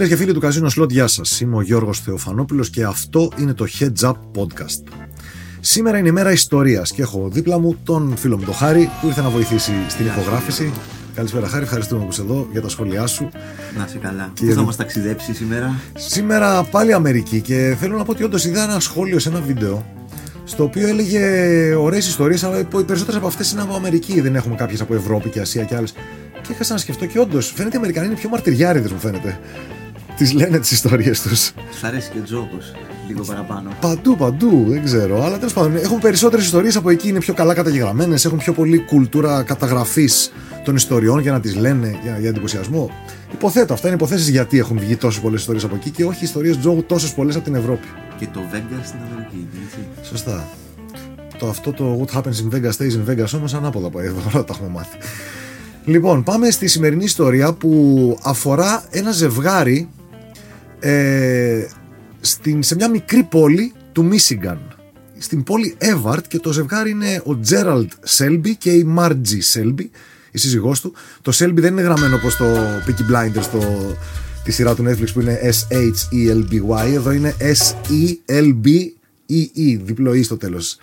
φίλες και φίλοι του Καζίνο Σλότ, γεια σας. Είμαι ο Γιώργος Θεοφανόπουλος και αυτό είναι το Heads Up Podcast. Σήμερα είναι η μέρα ιστορίας και έχω δίπλα μου τον φίλο μου τον Χάρη που ήρθε να βοηθήσει στην υπογράφηση. Καλησπέρα, Χάρη. Ευχαριστούμε που είσαι εδώ για τα σχόλιά σου. Να είσαι καλά. Και- Πού θα μας ταξιδέψει σήμερα; Σήμερα πάλι Αμερική και θέλω να πω ότι όντως είδα ένα σχόλιο σε ένα βίντεο στο οποίο έλεγε ωραίες ιστορίες, αλλά οι περισσότερες από αυτές είναι από Αμερική. Δεν έχουμε κάποιες από Ευρώπη και Ασία και άλλες. Και είχα να σκεφτώ και όντως φαίνεται οι Αμερικανοί είναι πιο μαρτυριάριδες, μου φαίνεται. Τις λένε τις ιστορίες τους. Του αρέσει και ο τζόκο λίγο παραπάνω. Παντού, παντού, δεν ξέρω. Αλλά τέλος πάντων έχουν περισσότερες ιστορίες από εκεί, είναι πιο καλά καταγεγραμμένες, έχουν πιο πολύ κουλτούρα καταγραφής των ιστοριών για να τις λένε για, για εντυπωσιασμό. Υποθέτω, αυτά είναι υποθέσεις γιατί έχουν βγει τόσες πολλές ιστορίες από εκεί και όχι ιστορίες τζόγου τόσες πολλές από την Ευρώπη. Και το Vegas στην Αμερική. Έτσι. Σωστά. Το αυτό το What happens in Vegas stays in Vegas όμως ανάποδα πάει εδώ, όλα τα έχουμε μάθει. Λοιπόν, πάμε στη σημερινή ιστορία που αφορά ένα ζευγάρι ε, στην, σε μια μικρή πόλη του Μίσιγκαν. Στην πόλη Εύαρτ και το ζευγάρι είναι ο Τζέραλτ Σέλμπι και η Μάρτζι Σέλμπι, η σύζυγός του. Το Σέλμπι δεν είναι γραμμένο όπως το Peaky Blinders, το, τη σειρά του Netflix που είναι S-H-E-L-B-Y. Εδώ είναι S-E-L-B-E-E, διπλό E στο τέλος.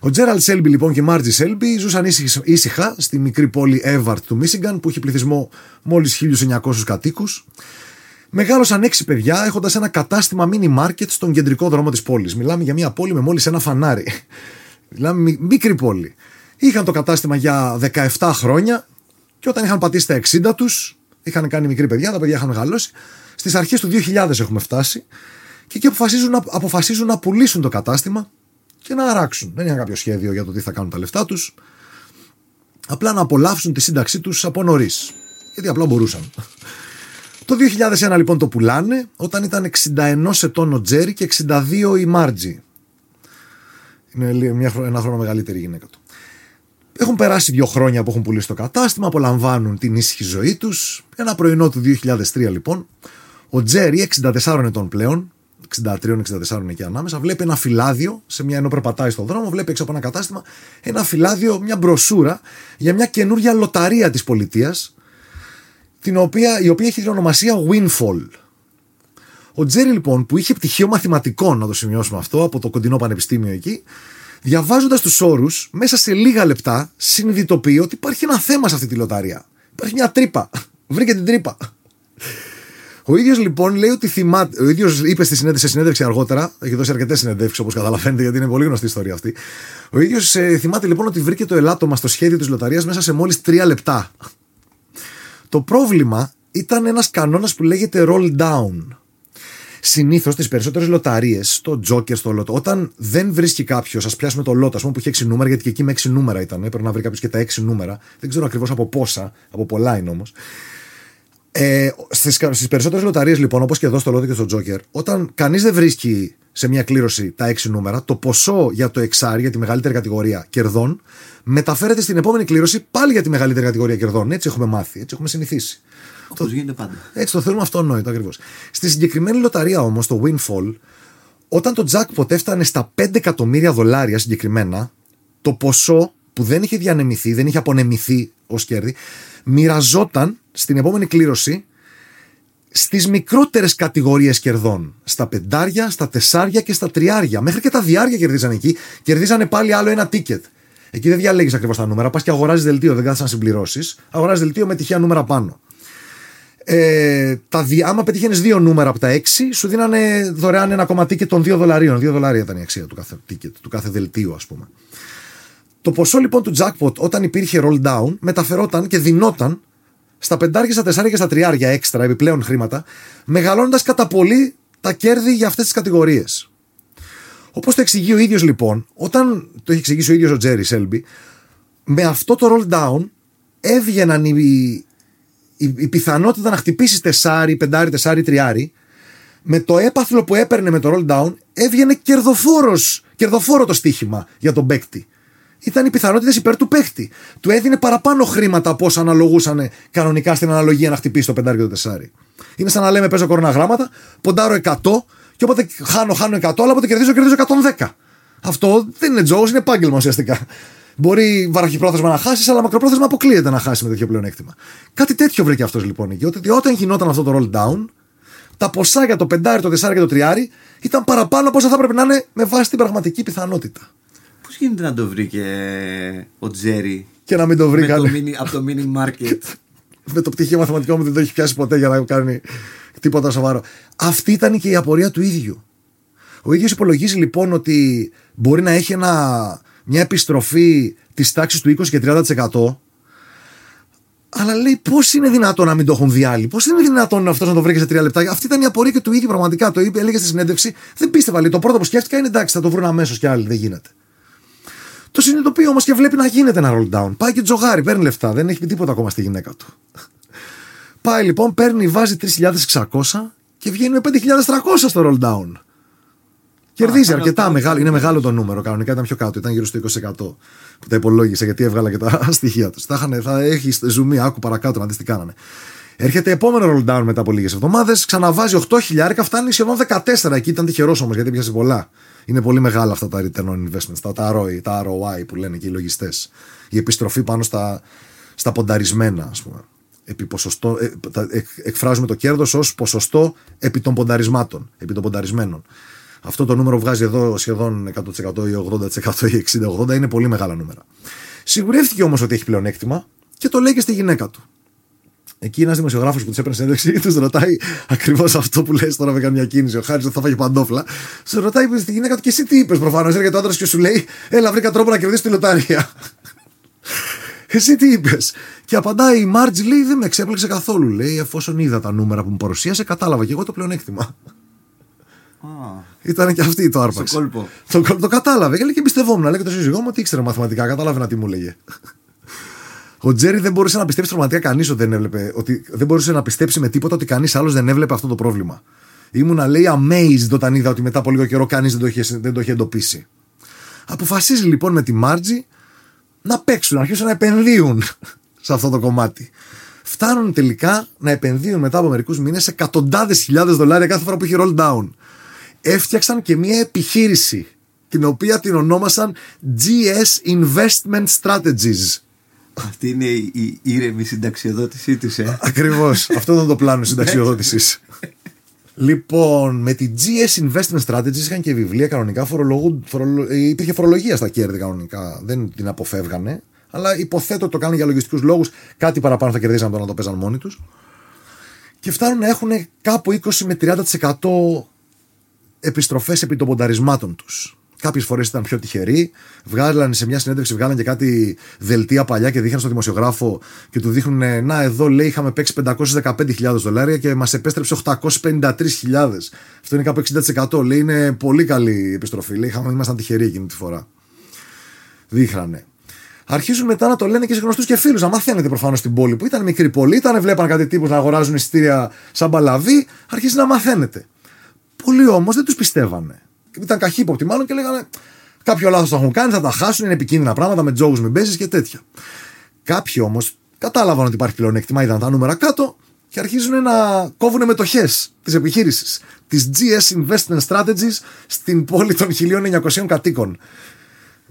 Ο Τζέραλτ Σέλμπι λοιπόν και η Μάρτζι Σέλμπι ζούσαν ήσυχ- ήσυχα στη μικρή πόλη Εύαρτ του Μίσιγκαν που έχει πληθυσμό μόλις 1900 κατοίκους. Μεγάλωσαν έξι παιδιά έχοντας ένα κατάστημα mini market στον κεντρικό δρόμο της πόλης. Μιλάμε για μια πόλη με μόλις ένα φανάρι. Μιλάμε μι- μικρή πόλη. Είχαν το κατάστημα για 17 χρόνια και όταν είχαν πατήσει τα 60 τους, είχαν κάνει μικρή παιδιά, τα παιδιά είχαν μεγαλώσει. Στις αρχές του 2000 έχουμε φτάσει και εκεί αποφασίζουν να, αποφασίζουν να πουλήσουν το κατάστημα και να αράξουν. Δεν είχαν κάποιο σχέδιο για το τι θα κάνουν τα λεφτά τους. Απλά να απολαύσουν τη σύνταξή τους από νωρίς. Γιατί απλά μπορούσαν. Το 2001 λοιπόν το πουλάνε όταν ήταν 61 ετών ο Τζέρι και 62 η Μάρτζι. Είναι λί- μια, χρο- ένα χρόνο μεγαλύτερη η γυναίκα του. Έχουν περάσει δύο χρόνια που έχουν πουλήσει το κατάστημα, απολαμβάνουν την ήσυχη ζωή τους. Ένα πρωινό του 2003 λοιπόν, ο Τζέρι, 64 ετών πλέον, 63-64 εκεί ανάμεσα, βλέπει ένα φυλάδιο, σε μια ενώ περπατάει στον δρόμο, βλέπει έξω από ένα κατάστημα, ένα φυλάδιο, μια μπροσούρα για μια καινούργια λοταρία της πολιτείας, την οποία, η οποία έχει την ονομασία Winfall. Ο Τζέρι λοιπόν που είχε πτυχίο μαθηματικών, να το σημειώσουμε αυτό, από το κοντινό πανεπιστήμιο εκεί, διαβάζοντας τους όρους, μέσα σε λίγα λεπτά συνειδητοποιεί ότι υπάρχει ένα θέμα σε αυτή τη λοταρία. Υπάρχει μια τρύπα. Βρήκε την τρύπα. Ο ίδιος λοιπόν λέει ότι θυμάται. Ο ίδιος είπε στη συνέντευξη, σε συνέντευξη αργότερα, έχει δώσει αρκετές συνεντεύξεις όπως καταλαβαίνετε, γιατί είναι πολύ γνωστή η ιστορία αυτή. Ο ίδιος θυμάται λοιπόν ότι βρήκε το ελάττωμα στο σχέδιο της λοταρίας μέσα σε μόλις τρία λεπτά. Το πρόβλημα ήταν ένας κανόνας που λέγεται roll down. Συνήθως στι περισσότερες λοταρίες, στο Joker, στο Lotto, όταν δεν βρίσκει κάποιος, ας πιάσουμε το Lotto, ας πούμε που έχει 6 νούμερα, γιατί και εκεί με 6 νούμερα ήταν, έπρεπε να βρει κάποιος και τα 6 νούμερα. Δεν ξέρω ακριβώς από πόσα, από πολλά είναι όμως. Ε, στις, στις περισσότερες λοταρίες λοιπόν όπως και εδώ στο Lotto και στο Joker όταν κανείς δεν βρίσκει σε μια κλήρωση τα 6 νούμερα το ποσό για το εξάρι για τη μεγαλύτερη κατηγορία κερδών μεταφέρεται στην επόμενη κλήρωση πάλι για τη μεγαλύτερη κατηγορία κερδών έτσι έχουμε μάθει, έτσι έχουμε συνηθίσει Όπως γίνεται πάντα. έτσι το θέλουμε αυτονόητο ακριβώς. Στη συγκεκριμένη λοταρία όμως, το Windfall, όταν το jackpot έφτανε στα 5 εκατομμύρια δολάρια συγκεκριμένα, το ποσό που δεν είχε διανεμηθεί, δεν είχε απονεμηθεί ως κέρδη, μοιραζόταν στην επόμενη κλήρωση στις μικρότερες κατηγορίες κερδών. Στα πεντάρια, στα τεσσάρια και στα τριάρια. Μέχρι και τα διάρια κερδίζαν εκεί. Κερδίζανε πάλι άλλο ένα ticket. Εκεί δεν διαλέγεις ακριβώς τα νούμερα. Πας και αγοράζεις δελτίο, δεν κάθεσαι να συμπληρώσεις. Αγοράζεις δελτίο με τυχαία νούμερα πάνω. Ε, τα, δι- άμα πετύχαινες δύο νούμερα από τα έξι, σου δίνανε δωρεάν ένα ακόμα ticket των δύο δολαρίων. Δύο δολάρια ήταν η αξία του κάθε ticket, του κάθε δελτίου, ας πούμε. Το ποσό λοιπόν του jackpot όταν υπήρχε roll down μεταφερόταν και δινόταν στα πεντάρια, στα τεσσάρια και στα τριάρια έξτρα επιπλέον χρήματα, μεγαλώνοντα κατά πολύ τα κέρδη για αυτές τις κατηγορίες. Όπως το εξηγεί ο ίδιος λοιπόν, όταν το έχει εξηγήσει ο ίδιος ο Τζέρι Σέλμπι, με αυτό το roll down έβγαιναν οι, η, η πιθανότητα να χτυπήσει τεσάρι, πεντάρι, τεσάρι, τριάρι, με το έπαθλο που έπαιρνε με το roll down, έβγαινε κερδοφόρος, κερδοφόρο το στοίχημα για τον παίκτη. Ήταν οι πιθανότητες υπέρ του παίκτη. Του έδινε παραπάνω χρήματα από όσα αναλογούσαν κανονικά στην αναλογία να χτυπήσει το πεντάρι και το τεσάρι. Είναι σαν να λέμε παίζω κοροναγράμματα, ποντάρω 100 και όποτε χάνω, χάνω 100, αλλά όποτε κερδίζω, κερδίζω 110. Αυτό δεν είναι τζόγος, είναι επάγγελμα ουσιαστικά. Μπορεί βαραχυπρόθεσμα να χάσεις, αλλά μακροπρόθεσμα αποκλείεται να χάσεις με τέτοιο πλεονέκτημα. Κάτι τέτοιο βρήκε αυτός λοιπόν εκεί. Ότι όταν γινόταν αυτό το roll down, τα ποσά για το πεντάρι, το τεσσάρι και το τριάρι ήταν παραπάνω από όσα θα έπρεπε να είναι με βάση την πραγματική πιθανότητα. Πώς γίνεται να το βρει και ο Τζέρι Και να μην το βρει με το κανεί. mini- από το mini market; με το πτυχίο μαθηματικό μου δεν το έχει πιάσει ποτέ για να κάνει τίποτα σοβαρό. Αυτή ήταν και η απορία του ίδιου. Ο ίδιος υπολογίζει λοιπόν ότι μπορεί να έχει ένα, μια επιστροφή της τάξης του 20 και 30% αλλά λέει πώς είναι δυνατόν να μην το έχουν δει άλλοι; Πώς είναι δυνατόν αυτός να το βρει και σε τρία λεπτά; Αυτή ήταν η απορία και του ίδιου πραγματικά. Το είπε, έλεγε στη συνέντευξη. Δεν πίστευα. Λέει, το πρώτο που σκέφτηκα είναι εντάξει, θα το βρουν αμέσως κι άλλοι. Δεν γίνεται. Το συνειδητοποιεί όμως και βλέπει να γίνεται ένα roll down. Πάει και τζογάρι, παίρνει λεφτά. Δεν έχει πει τίποτα ακόμα στη γυναίκα του. Πάει λοιπόν, παίρνει, βάζει 3.600 και βγαίνει με 5.300 στο roll down. Κερδίζει καλό, αρκετά καλό. μεγάλο. Είναι μεγάλο το νούμερο. Κανονικά ήταν πιο κάτω. Ήταν γύρω στο 20% που τα υπολόγισε γιατί έβγαλα και τα στοιχεία τους. Θα, είχανε- θα έχει ζουμί, άκου παρακάτω να δεις τι κάνανε. Έρχεται επόμενο roll down μετά από λίγες εβδομάδες. Ξαναβάζει 8 χιλιάρικα, φτάνει σχεδόν 14. Εκεί ήταν τυχερός όμως γιατί πιάσε πολλά. Είναι πολύ μεγάλα αυτά τα return on investments, τα, τα, ROI, τα ROI που λένε και οι λογιστές. Η επιστροφή πάνω στα, στα πονταρισμένα, ας πούμε. Επί ποσοστό, ε, τα- εκ- εκφράζουμε το κέρδος ως ποσοστό επί των πονταρισμάτων, επί των πονταρισμένων. Αυτό το νούμερο βγάζει εδώ σχεδόν 100% ή 80% ή 60-80 είναι πολύ μεγάλα νούμερα. Σιγουρεύτηκε όμως ότι έχει πλεονέκτημα και το λέει και στη γυναίκα του. Εκεί ένας δημοσιογράφος που τους έπαιρνε συνέντευξη τους ρωτάει ακριβώς αυτό που λες τώρα με κάνει μια κίνηση. Ο Χάρης θα φάγει παντόφλα. Σου ρωτάει στη γυναίκα του και εσύ τι είπες προφανώς. Έρχεται ο άντρας και σου λέει Έλα, βρήκα τρόπο να κερδίσει τη λοταρία. Εσύ τι είπες. Και απαντάει η Μάρτζ, λέει Δεν με εξέπλεξε καθόλου. Λέει εφόσον είδα τα νούμερα που μου παρουσίασε, κατάλαβα και εγώ το πλεονέκτημα. Α, Ήταν και αυτή το άρπαξε. Στο κόλπο. Το, κόλπο το κατάλαβε και λέει και εμπιστευόμουν. Λέει και το σύζυγό μου ότι ήξερε μαθηματικά, κατάλαβε τι μου λέγε. Ο Τζέρι δεν μπορούσε να πιστέψει πραγματικά κανείς ότι δεν έβλεπε. Ότι δεν μπορούσε να πιστέψει με τίποτα ότι κανείς άλλος δεν έβλεπε αυτό το πρόβλημα. Ήμουνα λέει amazed όταν είδα ότι μετά από λίγο καιρό κανείς δεν, το είχε- δεν το είχε εντοπίσει. Αποφασίζει λοιπόν με τη Μάρτζη να παίξουν, να αρχίσουν να επενδύουν σε αυτό το κομμάτι. Φτάνουν τελικά να επενδύουν μετά από μερικούς μήνες εκατοντάδες χιλιάδες δολάρια κάθε φορά που έχει roll down. Έφτιαξαν και μια επιχείρηση την οποία την ονόμασαν GS Investment Strategies. Αυτή είναι η, η ήρεμη συνταξιοδότησή του, ε. Ακριβώς. Αυτό ήταν το πλάνο συνταξιοδότησης. λοιπόν, με τη GS Investment Strategies είχαν και βιβλία κανονικά. Φορολογού, φορολο- ε, υπήρχε φορολογία στα κέρδη κανονικά. Δεν την αποφεύγανε. Αλλά υποθέτω ότι το κάνουν για λογιστικούς λόγους. Κάτι παραπάνω θα κερδίζαν από το να το παίζαν μόνοι τους. Και φτάνουν να έχουν κάπου 20 με 30% επιστροφές επί των πονταρισμάτων τους. Κάποιες φορές ήταν πιο τυχεροί. Βγάλανε σε μια συνέντευξη, βγάλανε και κάτι δελτία παλιά και δείχναν στο δημοσιογράφο και του δείχνουν Να, εδώ λέει είχαμε παίξει 515.000 δολάρια και μας επέστρεψε 853.000. Αυτό είναι κάπου 60%. Λέει είναι πολύ καλή η επιστροφή. Λέει είχαμε, ήμασταν τυχεροί εκείνη τη φορά. Δείχνανε. Αρχίζουν μετά να το λένε και σε γνωστούς και φίλους. Να μαθαίνετε προφανώς στην πόλη που ήταν μικρή πόλη, ήταν, βλέπαν κάτι τύπους να αγοράζουν εισιτήρια σαν παλαβή. Αρχίζει να μαθαίνετε. Πολλοί όμως δεν τους πιστεύανε. Ήταν καχύποπτοι μάλλον και λέγανε Κάποιο λάθος θα έχουν κάνει, θα τα χάσουν, είναι επικίνδυνα πράγματα με τζόγους μην παίζει και τέτοια. Κάποιοι όμως κατάλαβαν ότι υπάρχει πλεονέκτημα, είδαν τα νούμερα κάτω και αρχίζουν να κόβουν μετοχές της επιχείρησης. Της GS Investment Strategies στην πόλη των 1900 κατοίκων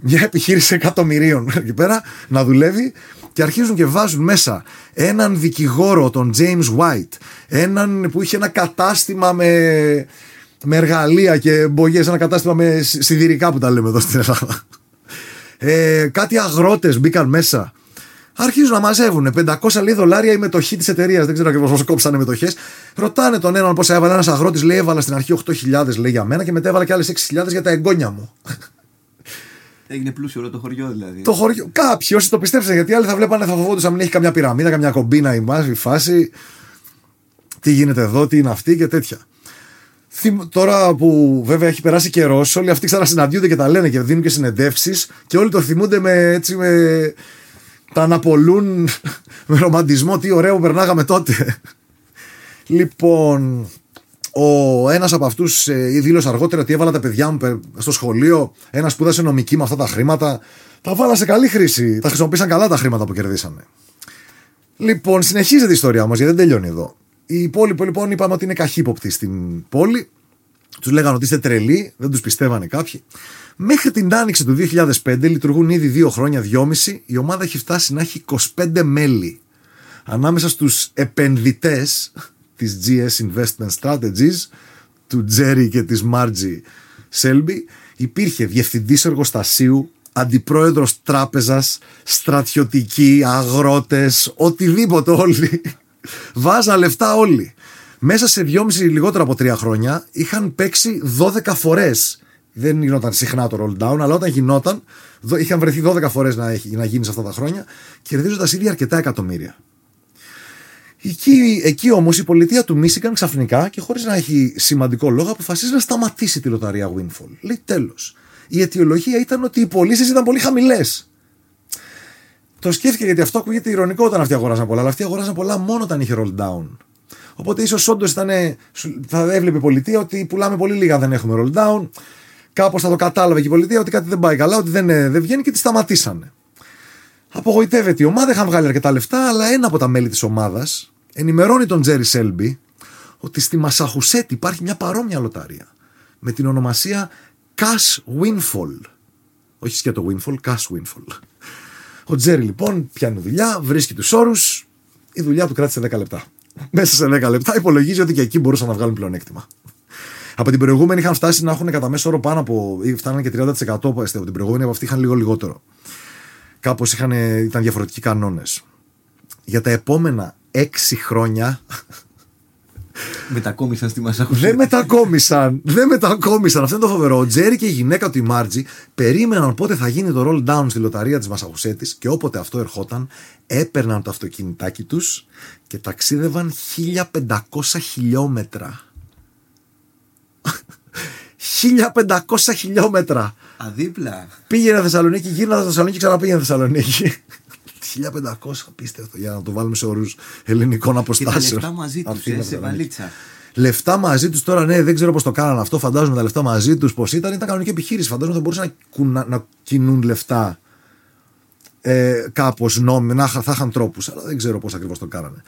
μια επιχείρηση εκατομμυρίων εκεί πέρα να δουλεύει και αρχίζουν και βάζουν μέσα έναν δικηγόρο, τον James White, έναν που είχε ένα κατάστημα με, με εργαλεία και μπογιές, ένα κατάστημα με σι- σιδηρικά που τα λέμε εδώ στην Ελλάδα. Ε, κάτι αγρότες μπήκαν μέσα. Αρχίζουν να μαζεύουν 500 λέει δολάρια η μετοχή της εταιρείας. Δεν ξέρω ακριβώς πώς κόψανε μετοχές. Ρωτάνε τον έναν πόσα έβαλε. Ένας αγρότης λέει: Έβαλα στην αρχή 8.000 λέει για μένα και μετά έβαλα και άλλες 6.000 για τα εγγόνια μου. Έγινε πλούσιο όλο το χωριό δηλαδή. το χωριό. Κάποιοι όσοι το πιστέψαν, γιατί άλλοι θα βλέπανε, θα φοβόντουσαν μην έχει καμιά πυραμίδα, καμιά κομπίνα η μάζ, η φάση. Τι γίνεται εδώ, τι είναι αυτή και τέτοια. Θυμ- Τώρα που βέβαια έχει περάσει καιρός, όλοι αυτοί ξανασυναντιούνται και τα λένε και δίνουν και συνεντεύξεις και όλοι το θυμούνται με έτσι με. Τα αναπολούν με ρομαντισμό, τι ωραίο που περνάγαμε τότε. Λοιπόν, ο ένας από αυτούς ε, δήλωσε αργότερα ότι έβαλα τα παιδιά μου πε- στο σχολείο. Ένας σπούδασε νομική με αυτά τα χρήματα. Τα βάλα σε καλή χρήση. Τα χρησιμοποίησαν καλά τα χρήματα που κερδίσανε. Λοιπόν, συνεχίζεται η ιστορία όμως, γιατί δεν τελειώνει εδώ. Οι υπόλοιποι λοιπόν είπαμε ότι είναι καχύποπτοι στην πόλη. Τους λέγανε ότι είστε τρελοί, δεν τους πιστεύανε κάποιοι. Μέχρι την άνοιξη του 2005, λειτουργούν ήδη δύο χρόνια, δυόμιση, η ομάδα έχει φτάσει να έχει 25 μέλη. Ανάμεσα στους επενδυτές, της GS Investment Strategies του Τζέρι και της Μάρτζι Σέλμπι υπήρχε διευθυντής εργοστασίου αντιπρόεδρος τράπεζας στρατιωτικοί, αγρότες οτιδήποτε όλοι βάζα λεφτά όλοι μέσα σε δυόμιση λιγότερο από τρία χρόνια είχαν παίξει 12 φορές δεν γινόταν συχνά το roll down, αλλά όταν γινόταν, είχαν βρεθεί 12 φορές να, να γίνει σε αυτά τα χρόνια, κερδίζοντας ήδη αρκετά εκατομμύρια. Εκεί, εκεί όμως η πολιτεία του Μίσικαν ξαφνικά και χωρίς να έχει σημαντικό λόγο αποφασίζει να σταματήσει τη λοταρία Windfall. Λέει τέλος. Η αιτιολογία ήταν ότι οι πωλήσεις ήταν πολύ χαμηλές. Το σκέφτηκε γιατί αυτό ακούγεται ηρωνικό όταν αυτοί αγοράζαν πολλά, αλλά αυτοί αγοράζαν πολλά μόνο όταν είχε roll down. Οπότε ίσως όντως θα έβλεπε η πολιτεία ότι πουλάμε πολύ λίγα, δεν έχουμε roll down. Κάπως θα το κατάλαβε και η πολιτεία ότι κάτι δεν πάει καλά, ότι δεν, δεν βγαίνει και τη σταματήσανε. Απογοητεύεται η ομάδα, είχαν βγάλει αρκετά λεφτά, αλλά ένα από τα μέλη της ομάδας ενημερώνει τον Τζέρι Σέλμπι ότι στη Μασαχουσέτη υπάρχει μια παρόμοια λοταρία με την ονομασία Cash Windfall. Όχι σκέτο Windfall, Cash Windfall. Ο Τζέρι λοιπόν πιάνει δουλειά, βρίσκει τους όρους, η δουλειά του κράτησε 10 λεπτά. Μέσα σε 10 λεπτά υπολογίζει ότι και εκεί μπορούσαν να βγάλουν πλεονέκτημα. Από την προηγούμενη είχαν φτάσει να έχουν κατά μέσο όρο πάνω από. φτάναν και 30% από την προηγούμενη, από αυτή είχαν λίγο λιγότερο. Κάπως ήταν διαφορετικοί κανόνες. Για τα επόμενα 6 χρόνια. Μετακόμισαν στη Μασαχουσέτη. Δεν μετακόμισαν. Δεν μετακόμισαν. Αυτό είναι το φοβερό. Ο Τζέρι και η γυναίκα του η Μάρτζη περίμεναν πότε θα γίνει το roll down στη λοταρία της Μασαχουσέτης και όποτε αυτό ερχόταν, έπαιρναν το αυτοκινητάκι τους και ταξίδευαν 1500 χιλιόμετρα 1500 χιλιόμετρα. Αδίπλα. Πήγαινε Θεσσαλονίκη, γύρνα Θεσσαλονίκη και ξαναπήγαινε Θεσσαλονίκη. 1500 απίστευτο για να το βάλουμε σε όρους ελληνικών αποστάσεων. Και τα λεφτά μαζί τους, ε, σε βαλίτσα. Λεφτά μαζί τους τώρα, ναι, δεν ξέρω πώς το κάνανε αυτό. Φαντάζομαι τα λεφτά μαζί τους πώς ήταν. Ήταν κανονική επιχείρηση. Φαντάζομαι ότι μπορούσαν να, να κινούν λεφτά ε, κάπως νόμιμα. Θα είχαν τρόπους, αλλά δεν ξέρω πώς ακριβώς το κάνανε.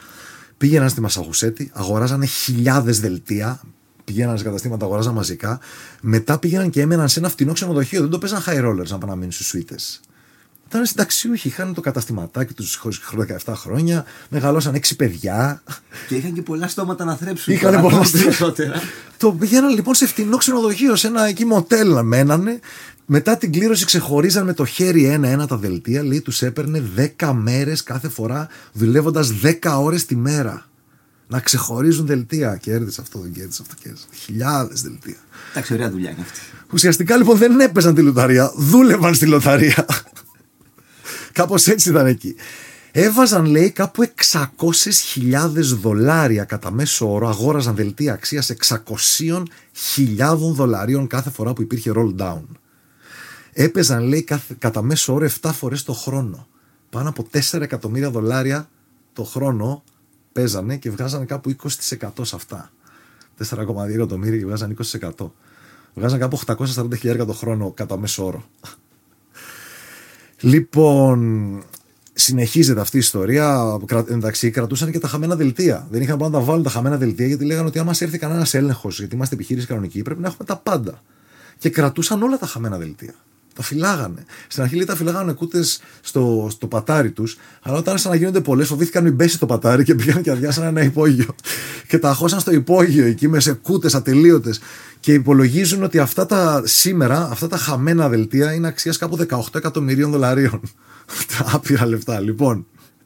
Πήγαιναν στη Μασαγουσέτη, αγοράζανε χιλιάδες δελτία πηγαίναν σε καταστήματα, αγοράζαν μαζικά. Μετά πήγαιναν και έμεναν σε ένα φτηνό ξενοδοχείο. Δεν το παίζαν high rollers να πάνε να μείνουν στους σουίτε. Ήταν συνταξιούχοι, είχαν το καταστηματάκι τους 17 χρόνια, μεγαλώσαν 6 παιδιά. Και είχαν και πολλά στόματα να θρέψουν. Είχαν πολλά στόματα. το πήγαιναν λοιπόν σε φτηνό ξενοδοχείο, σε ένα εκεί μοτέλ να μένανε. Μετά την κλήρωση ξεχωρίζαν με το χέρι ένα-ένα τα δελτία. Λέει, τους έπαιρνε 10 μέρες κάθε φορά, δουλεύοντας 10 ώρες τη μέρα να ξεχωρίζουν δελτία. Κέρδισε αυτό, δεν κέρδισε αυτό. Κέρδισε. Χιλιάδες δελτία. Εντάξει, ωραία δουλειά είναι αυτή. Ουσιαστικά λοιπόν δεν έπαιζαν τη λοταρία, δούλευαν στη λοταρία. Κάπως έτσι ήταν εκεί. Έβαζαν λέει κάπου 600.000 δολάρια κατά μέσο όρο, αγόραζαν δελτία αξίας 600.000 δολαρίων κάθε φορά που υπήρχε roll down. Έπαιζαν λέει κατά μέσο όρο 7 φορές το χρόνο. Πάνω από 4 εκατομμύρια δολάρια το χρόνο παίζανε και βγάζανε κάπου 20% σε αυτά. 4,2 εκατομμύρια και βγάζανε 20%. Βγάζανε κάπου 840.000 το χρόνο κατά μέσο όρο. Λοιπόν, συνεχίζεται αυτή η ιστορία. Εντάξει, κρατούσαν και τα χαμένα δελτία. Δεν είχαν πάνω να τα βάλουν τα χαμένα δελτία γιατί λέγανε ότι άμα έρθει κανένας έλεγχος, γιατί είμαστε επιχείρηση κανονική, πρέπει να έχουμε τα πάντα. Και κρατούσαν όλα τα χαμένα δελτία. Τα φυλάγανε. Στην αρχή λέει τα φυλάγανε κούτες στο, στο πατάρι τους, αλλά όταν άρχισαν να γίνονται πολλές, φοβήθηκαν μην πέσει το πατάρι και πήγαν και αδειάσαν ένα υπόγειο. Και τα χώσαν στο υπόγειο εκεί με σε κούτες ατελείωτες. Και υπολογίζουν ότι αυτά τα σήμερα, αυτά τα χαμένα δελτία είναι αξίας κάπου 18 εκατομμυρίων δολαρίων. Τα άπειρα λεφτά. Λοιπόν,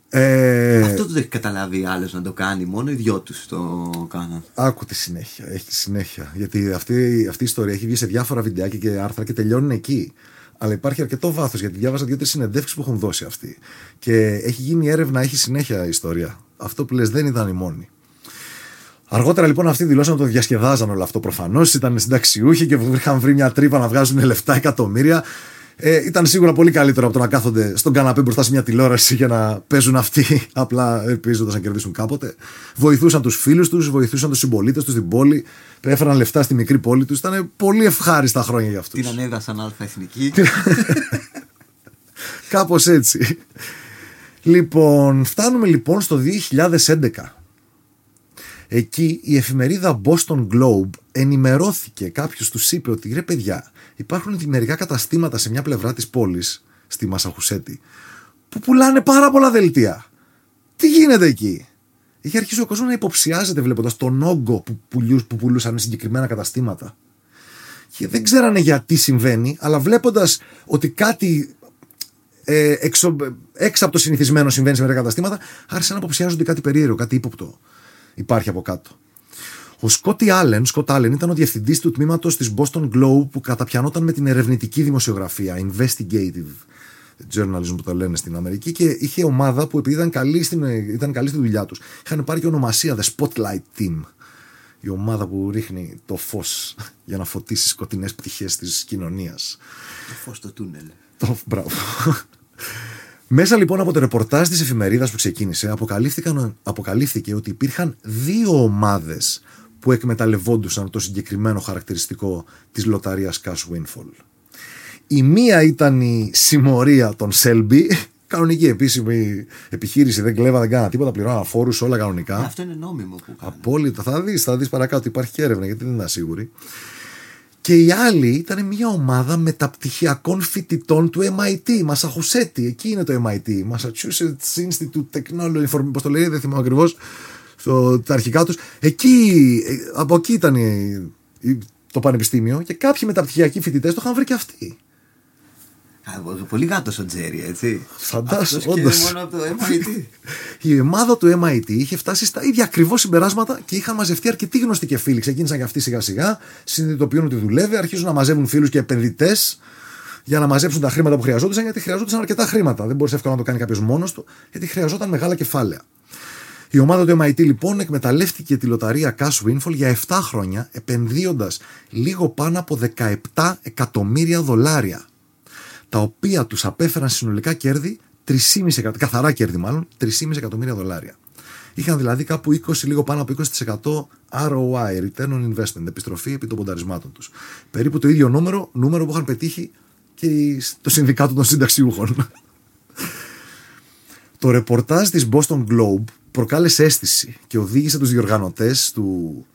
ε... Αυτό δεν έχει καταλάβει άλλος να το κάνει, μόνο οι δυο τους το κάναν. Άκου τη συνέχεια. Έχει συνέχεια. Γιατί αυτή, αυτή η ιστορία έχει βγει σε διάφορα βιντεάκια και άρθρα και τελειώνουν εκεί. Αλλά υπάρχει αρκετό βάθος γιατί διάβαζα δύο-τρεις συνεντεύξεις που έχουν δώσει αυτοί. Και έχει γίνει έρευνα, έχει συνέχεια η ιστορία. Αυτό που λες δεν ήταν η μόνη. Αργότερα λοιπόν αυτοί δηλώσαν ότι το διασκεδάζαν όλο αυτό προφανώς. Ήταν συνταξιούχοι και είχαν βρει μια τρύπα να βγάζουν λεφτά εκατομμύρια. Ε, ήταν σίγουρα πολύ καλύτερο από το να κάθονται στον καναπέ μπροστά σε μια τηλεόραση για να παίζουν αυτοί, απλά ελπίζοντας να κερδίσουν κάποτε. Βοηθούσαν τους φίλους τους, βοηθούσαν τους συμπολίτες τους στην πόλη, έφεραν λεφτά στη μικρή πόλη τους. Ήταν πολύ ευχάριστα χρόνια για αυτούς. Την ανέβασαν αλφα εθνική. Κάπως έτσι. Λοιπόν, φτάνουμε λοιπόν στο 2011. Εκεί η εφημερίδα Boston Globe ενημερώθηκε, κάποιος τους είπε ότι ρε παιδιά, υπάρχουν μερικά καταστήματα σε μια πλευρά της πόλης, στη Μασαχουσέτη, που πουλάνε πάρα πολλά δελτία. Τι γίνεται εκεί; είχε αρχίσει ο κόσμος να υποψιάζεται βλέποντας τον όγκο που, πουλού, που πουλούσαν συγκεκριμένα καταστήματα. Και δεν ξέρανε γιατί συμβαίνει, αλλά βλέποντας ότι κάτι ε, έξω, έξω από το συνηθισμένο συμβαίνει σε μερικά καταστήματα, άρχισαν να υποψιάζονται κάτι περίεργο, κάτι ύποπτο υπάρχει από κάτω. Ο Σκότι Άλεν, Σκότ Άλεν ήταν ο διευθυντής του τμήματος της Boston Globe που καταπιανόταν με την ερευνητική δημοσιογραφία, investigative journalism που το λένε στην Αμερική και είχε ομάδα που επειδή ήταν καλή στην, ήταν καλή στη δουλειά τους, είχαν πάρει και ονομασία The Spotlight Team. Η ομάδα που ρίχνει το φως για να φωτίσεις σκοτεινές πτυχές της κοινωνίας. Το φως στο τούνελ. Το, μπράβο. Μέσα λοιπόν από το ρεπορτάζ της εφημερίδας που ξεκίνησε αποκαλύφθηκε ότι υπήρχαν δύο ομάδες που εκμεταλλευόντουσαν το συγκεκριμένο χαρακτηριστικό της λοταρίας Cash Windfall. Η μία ήταν η συμμορία των Σέλμπι, κανονική επίσημη επιχείρηση, δεν κλέβα, δεν κάνα τίποτα, πληρώνω φόρους, όλα κανονικά. Αυτό είναι νόμιμο που κάνει. Απόλυτα. Θα δεις θα δεις παρακάτω, υπάρχει και έρευνα γιατί δεν είναι σίγουρη. Και η άλλη ήταν μια ομάδα μεταπτυχιακών φοιτητών του MIT, Μασαχουσέτη. Εκεί είναι το MIT, Massachusetts Institute Technology, πώς το λέει, δεν θυμάμαι ακριβώς τα αρχικά τους. Εκεί, ε, από εκεί ήταν το πανεπιστήμιο και κάποιοι μεταπτυχιακοί φοιτητές το είχαν βρει και αυτοί. Πολύ γάτος ο Τζέρι, έτσι. Φαντάζομαι. Όντως. μόνο από το MIT. Η ομάδα του MIT είχε φτάσει στα ίδια ακριβώς συμπεράσματα και είχαν μαζευτεί αρκετοί γνωστοί και φίλοι. Ξεκίνησαν και αυτοί σιγά σιγά, συνειδητοποιούν ότι δουλεύει, αρχίζουν να μαζεύουν φίλους και επενδυτές για να μαζέψουν τα χρήματα που χρειαζόντουσαν, γιατί χρειαζόντουσαν αρκετά χρήματα. Δεν μπορούσε εύκολα να το κάνει κάποιος μόνος του, γιατί χρειαζόταν μεγάλα κεφάλαια. Η ομάδα του MIT λοιπόν εκμεταλλεύτηκε τη λοταρία Cash Windfall για 7 χρόνια, επενδύοντας λίγο πάνω από 17 εκατομμύρια δολάρια τα οποία τους απέφεραν συνολικά κέρδη 3,5 εκατομμύρια, καθαρά κέρδη μάλλον, 3,5 εκατομμύρια δολάρια. Είχαν δηλαδή κάπου 20, λίγο πάνω από 20% ROI, Return on Investment, επιστροφή επί των πονταρισμάτων τους. Περίπου το ίδιο νούμερο, νούμερο που είχαν πετύχει και το Συνδικάτο των Συνταξιούχων. το ρεπορτάζ της Boston Globe προκάλεσε αίσθηση και οδήγησε τους διοργανωτές του,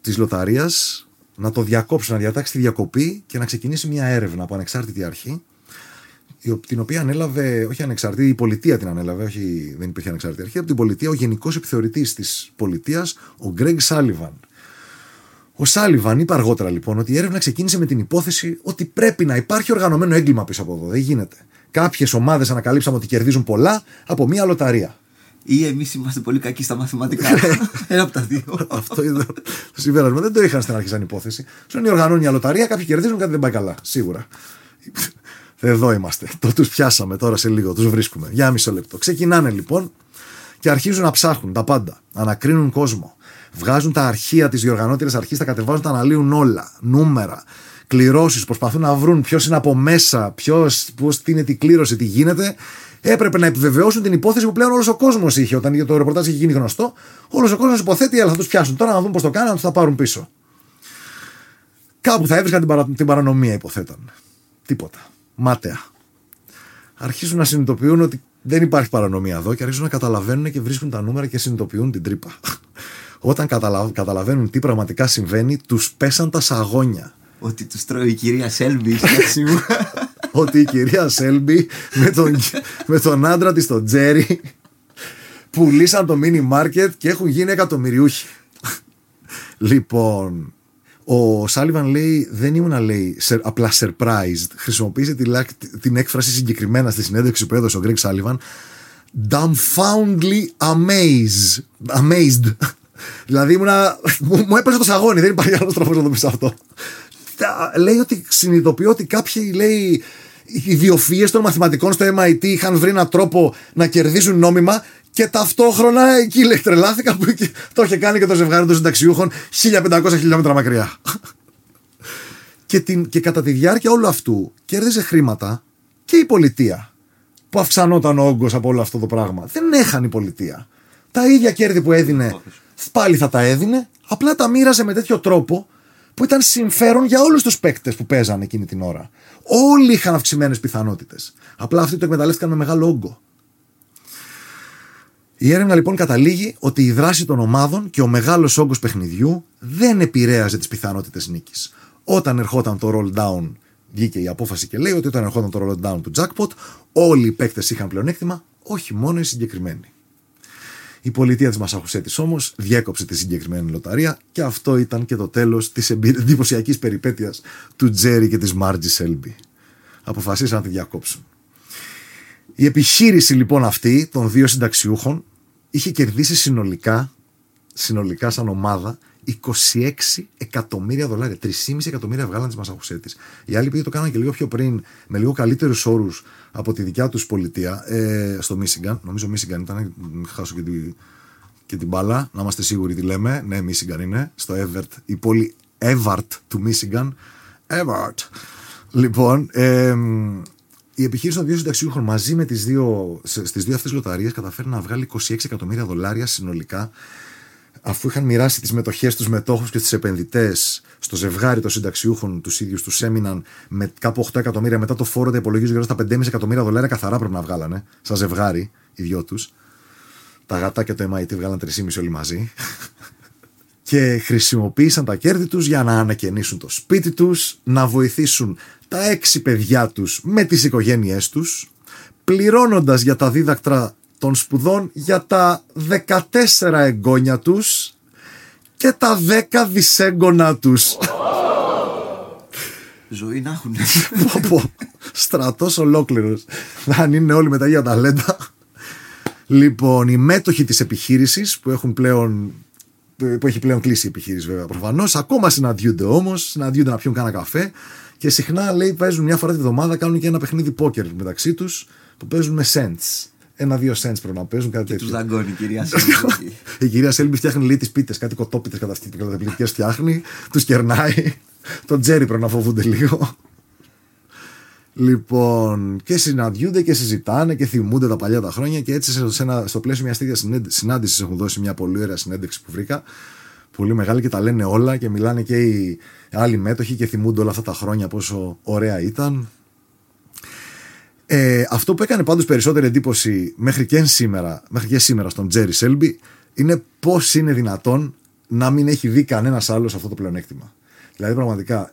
της λοταρίας να το διακόψει, να διατάξει τη διακοπή και να ξεκινήσει μια έρευνα από ανεξάρτητη αρχή, την οποία ανέλαβε, όχι ανεξάρτητη, η πολιτεία την ανέλαβε, όχι, δεν υπήρχε ανεξάρτητη αρχή, από την πολιτεία ο γενικός επιθεωρητής της πολιτείας, ο Γκρέγκ Σάλιβαν. Ο Σάλιβαν είπε αργότερα λοιπόν ότι η έρευνα ξεκίνησε με την υπόθεση ότι πρέπει να υπάρχει οργανωμένο έγκλημα πίσω από εδώ. Δεν γίνεται. Κάποιες ομάδες ανακαλύψαμε ότι κερδίζουν πολλά από μια λοταρία ή εμείς είμαστε πολύ κακοί στα μαθηματικά. Ένα από τα δύο. Αυτό είναι το συμπέρασμα. Δεν το είχαν στην αρχή σαν υπόθεση. Σου είναι οργανώνει μια λοταρία, κάποιοι κερδίζουν, κάτι δεν πάει καλά. Σίγουρα. Εδώ είμαστε. Το τους πιάσαμε τώρα σε λίγο. Τους βρίσκουμε. Για μισό λεπτό. Ξεκινάνε λοιπόν και αρχίζουν να ψάχνουν τα πάντα. Να ανακρίνουν κόσμο. Βγάζουν τα αρχεία της διοργανώτερη αρχής, τα κατεβάζουν, τα αναλύουν όλα. Νούμερα, κληρώσεις, προσπαθούν να βρουν ποιος είναι από μέσα, ποιος, πώς είναι τη κλήρωση, τι γίνεται έπρεπε να επιβεβαιώσουν την υπόθεση που πλέον όλος ο κόσμος είχε. Όταν το ρεπορτάζ είχε γίνει γνωστό, όλος ο κόσμος υποθέτει, αλλά θα τους πιάσουν. Τώρα να δουν πώς το κάνουν, να τους τα πάρουν πίσω. Κάπου θα έβρισκαν την, παρα... την παρανομία, υποθέταν. Τίποτα. Μάταια. Αρχίζουν να συνειδητοποιούν ότι δεν υπάρχει παρανομία εδώ και αρχίζουν να καταλαβαίνουν και βρίσκουν τα νούμερα και συνειδητοποιούν την τρύπα. Όταν καταλαβαίνουν τι πραγματικά συμβαίνει, τους πέσαν τα σαγόνια. Ότι τους τρώει η κυρία Σέλμπι ότι η κυρία Σέλμπι με τον, με τον άντρα της τον Τζέρι πουλήσαν το mini market και έχουν γίνει εκατομμυριούχοι. λοιπόν, ο Σάλιβαν λέει, δεν ήμουν λέει απλά surprised. Χρησιμοποίησε την έκφραση συγκεκριμένα στη συνέντευξη που έδωσε ο Γκρέγκ Σάλιβαν. Dumbfoundly amazed. amazed. δηλαδή ήμουνα, μου, έπαιζε το σαγόνι, δεν υπάρχει άλλος τρόπος να το πεις αυτό. λέει ότι συνειδητοποιώ ότι κάποιοι λέει οι ιδιοφυΐες των μαθηματικών στο MIT είχαν βρει έναν τρόπο να κερδίσουν νόμιμα και ταυτόχρονα εκεί λέει τρελάθηκα που το είχε κάνει και το ζευγάρι των συνταξιούχων 1500 χιλιόμετρα μακριά. και, την, και κατά τη διάρκεια όλου αυτού κέρδιζε χρήματα και η πολιτεία που αυξανόταν ο όγκος από όλο αυτό το πράγμα. Δεν έχανε η πολιτεία. Τα ίδια κέρδη που έδινε πάλι θα τα έδινε, απλά τα μοίραζε με τέτοιο τρόπο που ήταν συμφέρον για όλους τους παίκτες που παίζανε εκείνη την ώρα. Όλοι είχαν αυξημένες πιθανότητες. Απλά αυτοί το εκμεταλλεύτηκαν με μεγάλο όγκο. Η έρευνα λοιπόν καταλήγει ότι η δράση των ομάδων και ο μεγάλος όγκος παιχνιδιού δεν επηρέαζε τις πιθανότητες νίκης. Όταν ερχόταν το roll down, βγήκε η απόφαση και λέει ότι όταν ερχόταν το roll down του jackpot, όλοι οι παίκτες είχαν πλεονέκτημα, όχι μόνο οι συγκεκριμένοι. Η πολιτεία της Μασαχουσέτης όμως διέκοψε τη συγκεκριμένη λοταρία και αυτό ήταν και το τέλος της εντυπωσιακής περιπέτειας του Τζέρι και της Μάρτζης Σέλμπι. Αποφασίσαν να τη διακόψουν. Η επιχείρηση λοιπόν αυτή των δύο συνταξιούχων είχε κερδίσει συνολικά, συνολικά σαν ομάδα 26 εκατομμύρια δολάρια. 3,5 εκατομμύρια βγάλαν τη Μασαχουσέτης. Οι άλλοι πήγε το κάνανε και λίγο πιο πριν, με λίγο καλύτερους όρους από τη δικιά τους πολιτεία, ε, στο Μίσιγκαν. Νομίζω Μίσιγκαν ήταν, χάσω και, τη, και την μπάλα, να είμαστε σίγουροι τι λέμε. Ναι, Μίσιγκαν είναι, στο Εύερτ, η πόλη Εύαρτ του Μίσιγκαν. Εύαρτ. Λοιπόν, ε, η επιχείρηση των δύο συνταξιούχων μαζί με τις δύο, στις δύο αυτές λοταρίες καταφέρει να βγάλει 26 εκατομμύρια δολάρια συνολικά αφού είχαν μοιράσει τις μετοχές τους μετόχου και του επενδυτές στο ζευγάρι των συνταξιούχων τους ίδιους τους έμειναν με κάπου 8 εκατομμύρια μετά το φόρο τα υπολογίζουν γύρω στα 5,5 εκατομμύρια δολάρια καθαρά πρέπει να βγάλανε. Σαν ζευγάρι, οι δυο τους. Τα γατά και το MIT βγάλαν 3,5 όλοι μαζί. και χρησιμοποίησαν τα κέρδη τους για να ανακαινήσουν το σπίτι τους, να βοηθήσουν τα έξι παιδιά τους με τις οικογένειές τους, πληρώνοντας για τα δίδακτρα των σπουδών για τα 14 εγγόνια τους και τα 10 δισέγγωνα τους. Ζωή να έχουν. Στρατός ολόκληρος. Αν είναι όλοι με τα ίδια ταλέντα. Λοιπόν, οι μέτοχοι της επιχείρησης που έχουν πλέον που έχει πλέον κλείσει η επιχείρηση βέβαια προφανώς. Ακόμα συναντιούνται όμως, συναντιούνται να πιούν κάνα καφέ και συχνά λέει παίζουν μια φορά τη βδομάδα, κάνουν και ένα παιχνίδι πόκερ μεταξύ τους που παίζουν με cents. Ένα-δύο cents πρέπει να παίζουν κάτι τέτοιο. Τους δαγκώνει η κυρία Σέλμπι. η κυρία Σέλμπι φτιάχνει λέει τις πίτες, κάτι κοτόπιτες καταπληκτικές φτιάχνει, τους κερνάει. Τον Τζέρι πρέπει να φοβούνται λίγο. Λοιπόν, και συναντιούνται και συζητάνε και θυμούνται τα παλιά τα χρόνια και έτσι σε ένα, στο πλαίσιο μιας τέτοιας συνάντησης έχουν δώσει μια πολύ ωραία συνέντευξη που βρήκα. Πολύ μεγάλη και τα λένε όλα και μιλάνε και οι άλλοι μέτοχοι και θυμούνται όλα αυτά τα χρόνια πόσο ωραία ήταν. Ε, αυτό που έκανε πάντως περισσότερη εντύπωση μέχρι και σήμερα, μέχρι και σήμερα στον Τζέρι Σέλμπι είναι πώς είναι δυνατόν να μην έχει δει κανένας άλλος αυτό το πλεονέκτημα. Δηλαδή πραγματικά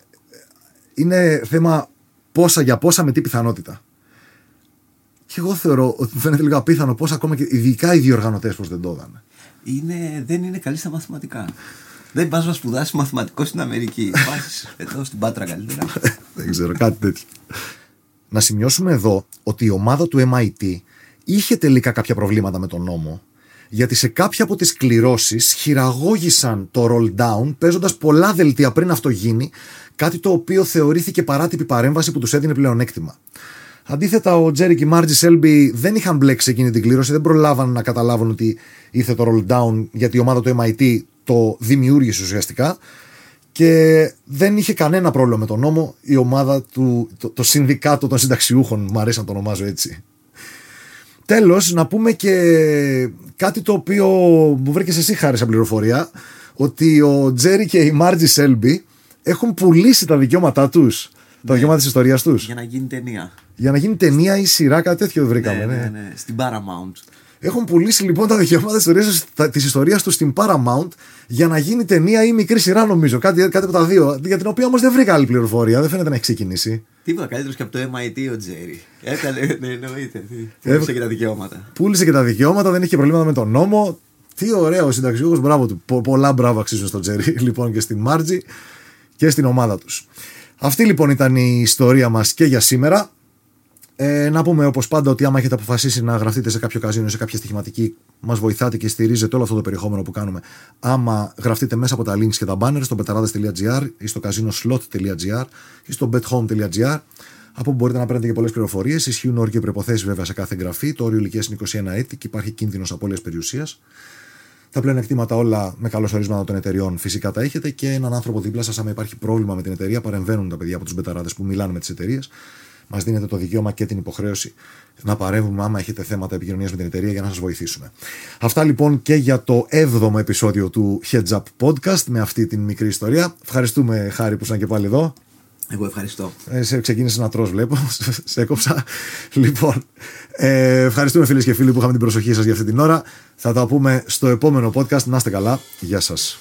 είναι θέμα πόσα για πόσα με τι πιθανότητα. Και εγώ θεωρώ ότι φαίνεται λίγο απίθανο πώς ακόμα και ειδικά οι διοργανωτές πώς δεν το έδανε. Είναι, δεν είναι καλή στα μαθηματικά. Δεν πας να σπουδάσεις μαθηματικό στην Αμερική. Πας εδώ στην Πάτρα καλύτερα. δεν ξέρω, κάτι τέτοιο. Να σημειώσουμε εδώ ότι η ομάδα του MIT είχε τελικά κάποια προβλήματα με τον νόμο, γιατί σε κάποια από τις κληρώσεις χειραγώγησαν το roll down παίζοντας πολλά δελτία πριν αυτό γίνει, κάτι το οποίο θεωρήθηκε παράτυπη παρέμβαση που τους έδινε πλεονέκτημα. Αντίθετα, ο Τζέρι και η Μάρτζι Σέλμπι δεν είχαν μπλέξει εκείνη την κλήρωση, δεν προλάβαν να καταλάβουν ότι ήρθε το roll down γιατί η ομάδα του MIT το δημιούργησε ουσιαστικά και δεν είχε κανένα πρόβλημα με τον νόμο η ομάδα του, το, το συνδικάτο των συνταξιούχων, μου αρέσει να το ονομάζω έτσι. Τέλος, να πούμε και κάτι το οποίο μου βρήκες εσύ χάρη σαν πληροφορία, ότι ο Τζέρι και η Μάρτζι Σέλμπι έχουν πουλήσει τα δικαιώματά τους, τα ναι. δικαιώματα της ιστορίας τους. Για να γίνει ταινία. Για να γίνει ταινία ή σειρά, κάτι τέτοιο βρήκαμε. Ναι, ναι, ναι, στην Paramount. Έχουν πουλήσει λοιπόν τα δικαιώματα της ιστορίας τους στην Paramount για να γίνει ταινία ή μικρή σειρά, νομίζω. Κάτι, κάτι από τα δύο. Για την οποία όμως δεν βρήκα άλλη πληροφορία. Δεν φαίνεται να έχει ξεκινήσει. Τίποτα καλύτερος και από το MIT ο Τζέρι. Έκανε, ναι, εννοείται. Πούλησε και τα δικαιώματα. Πούλησε και τα δικαιώματα, δεν είχε προβλήματα με τον νόμο. Τι ωραίο ο συνταξιούχος, μπράβο του. Πο, πολλά μπράβο αξίζουν στον Τζέρι λοιπόν και στην Μάρτζη και στην ομάδα τους. Αυτή λοιπόν ήταν η ιστορία μας και για σήμερα. Ε, να πούμε όπως πάντα ότι άμα έχετε αποφασίσει να γραφτείτε σε κάποιο καζίνο ή σε κάποια στοιχηματική, μας βοηθάτε και στηρίζετε όλο αυτό το περιεχόμενο που κάνουμε. Άμα γραφτείτε μέσα από τα links και τα banners στο betarades.gr ή στο casinoslot.gr ή στο bethome.gr από όπου μπορείτε να παίρνετε και πολλές πληροφορίες. Ισχύουν όροι και προποθέσει βέβαια σε κάθε εγγραφή. Το όριο ηλικίας είναι 21 έτη και υπάρχει κίνδυνος απώλειας περιουσίας. Τα πλεονεκτήματα όλα με καλώ ορίσματα των εταιριών φυσικά τα έχετε και έναν άνθρωπο δίπλα σας, άμα υπάρχει πρόβλημα με την εταιρεία, παρεμβαίνουν τα παιδιά από τους μπεταράδες που μιλάνε με τις εταιρείες μας δίνετε το δικαίωμα και την υποχρέωση να παρεύουμε άμα έχετε θέματα επικοινωνίας με την εταιρεία για να σας βοηθήσουμε. Αυτά λοιπόν και για το 7ο επεισόδιο του Heads Up Podcast με αυτή την μικρή ιστορία. Ευχαριστούμε, Χάρη, που ήσαν και πάλι εδώ. Εγώ ευχαριστώ. Ε, σε ξεκίνησε να τρως βλέπω, σε έκοψα. Λοιπόν, ε, ευχαριστούμε φίλες και φίλοι που είχαμε την προσοχή σας για αυτή την ώρα. Θα τα πούμε στο επόμενο podcast. Να είστε καλά. Γεια σας.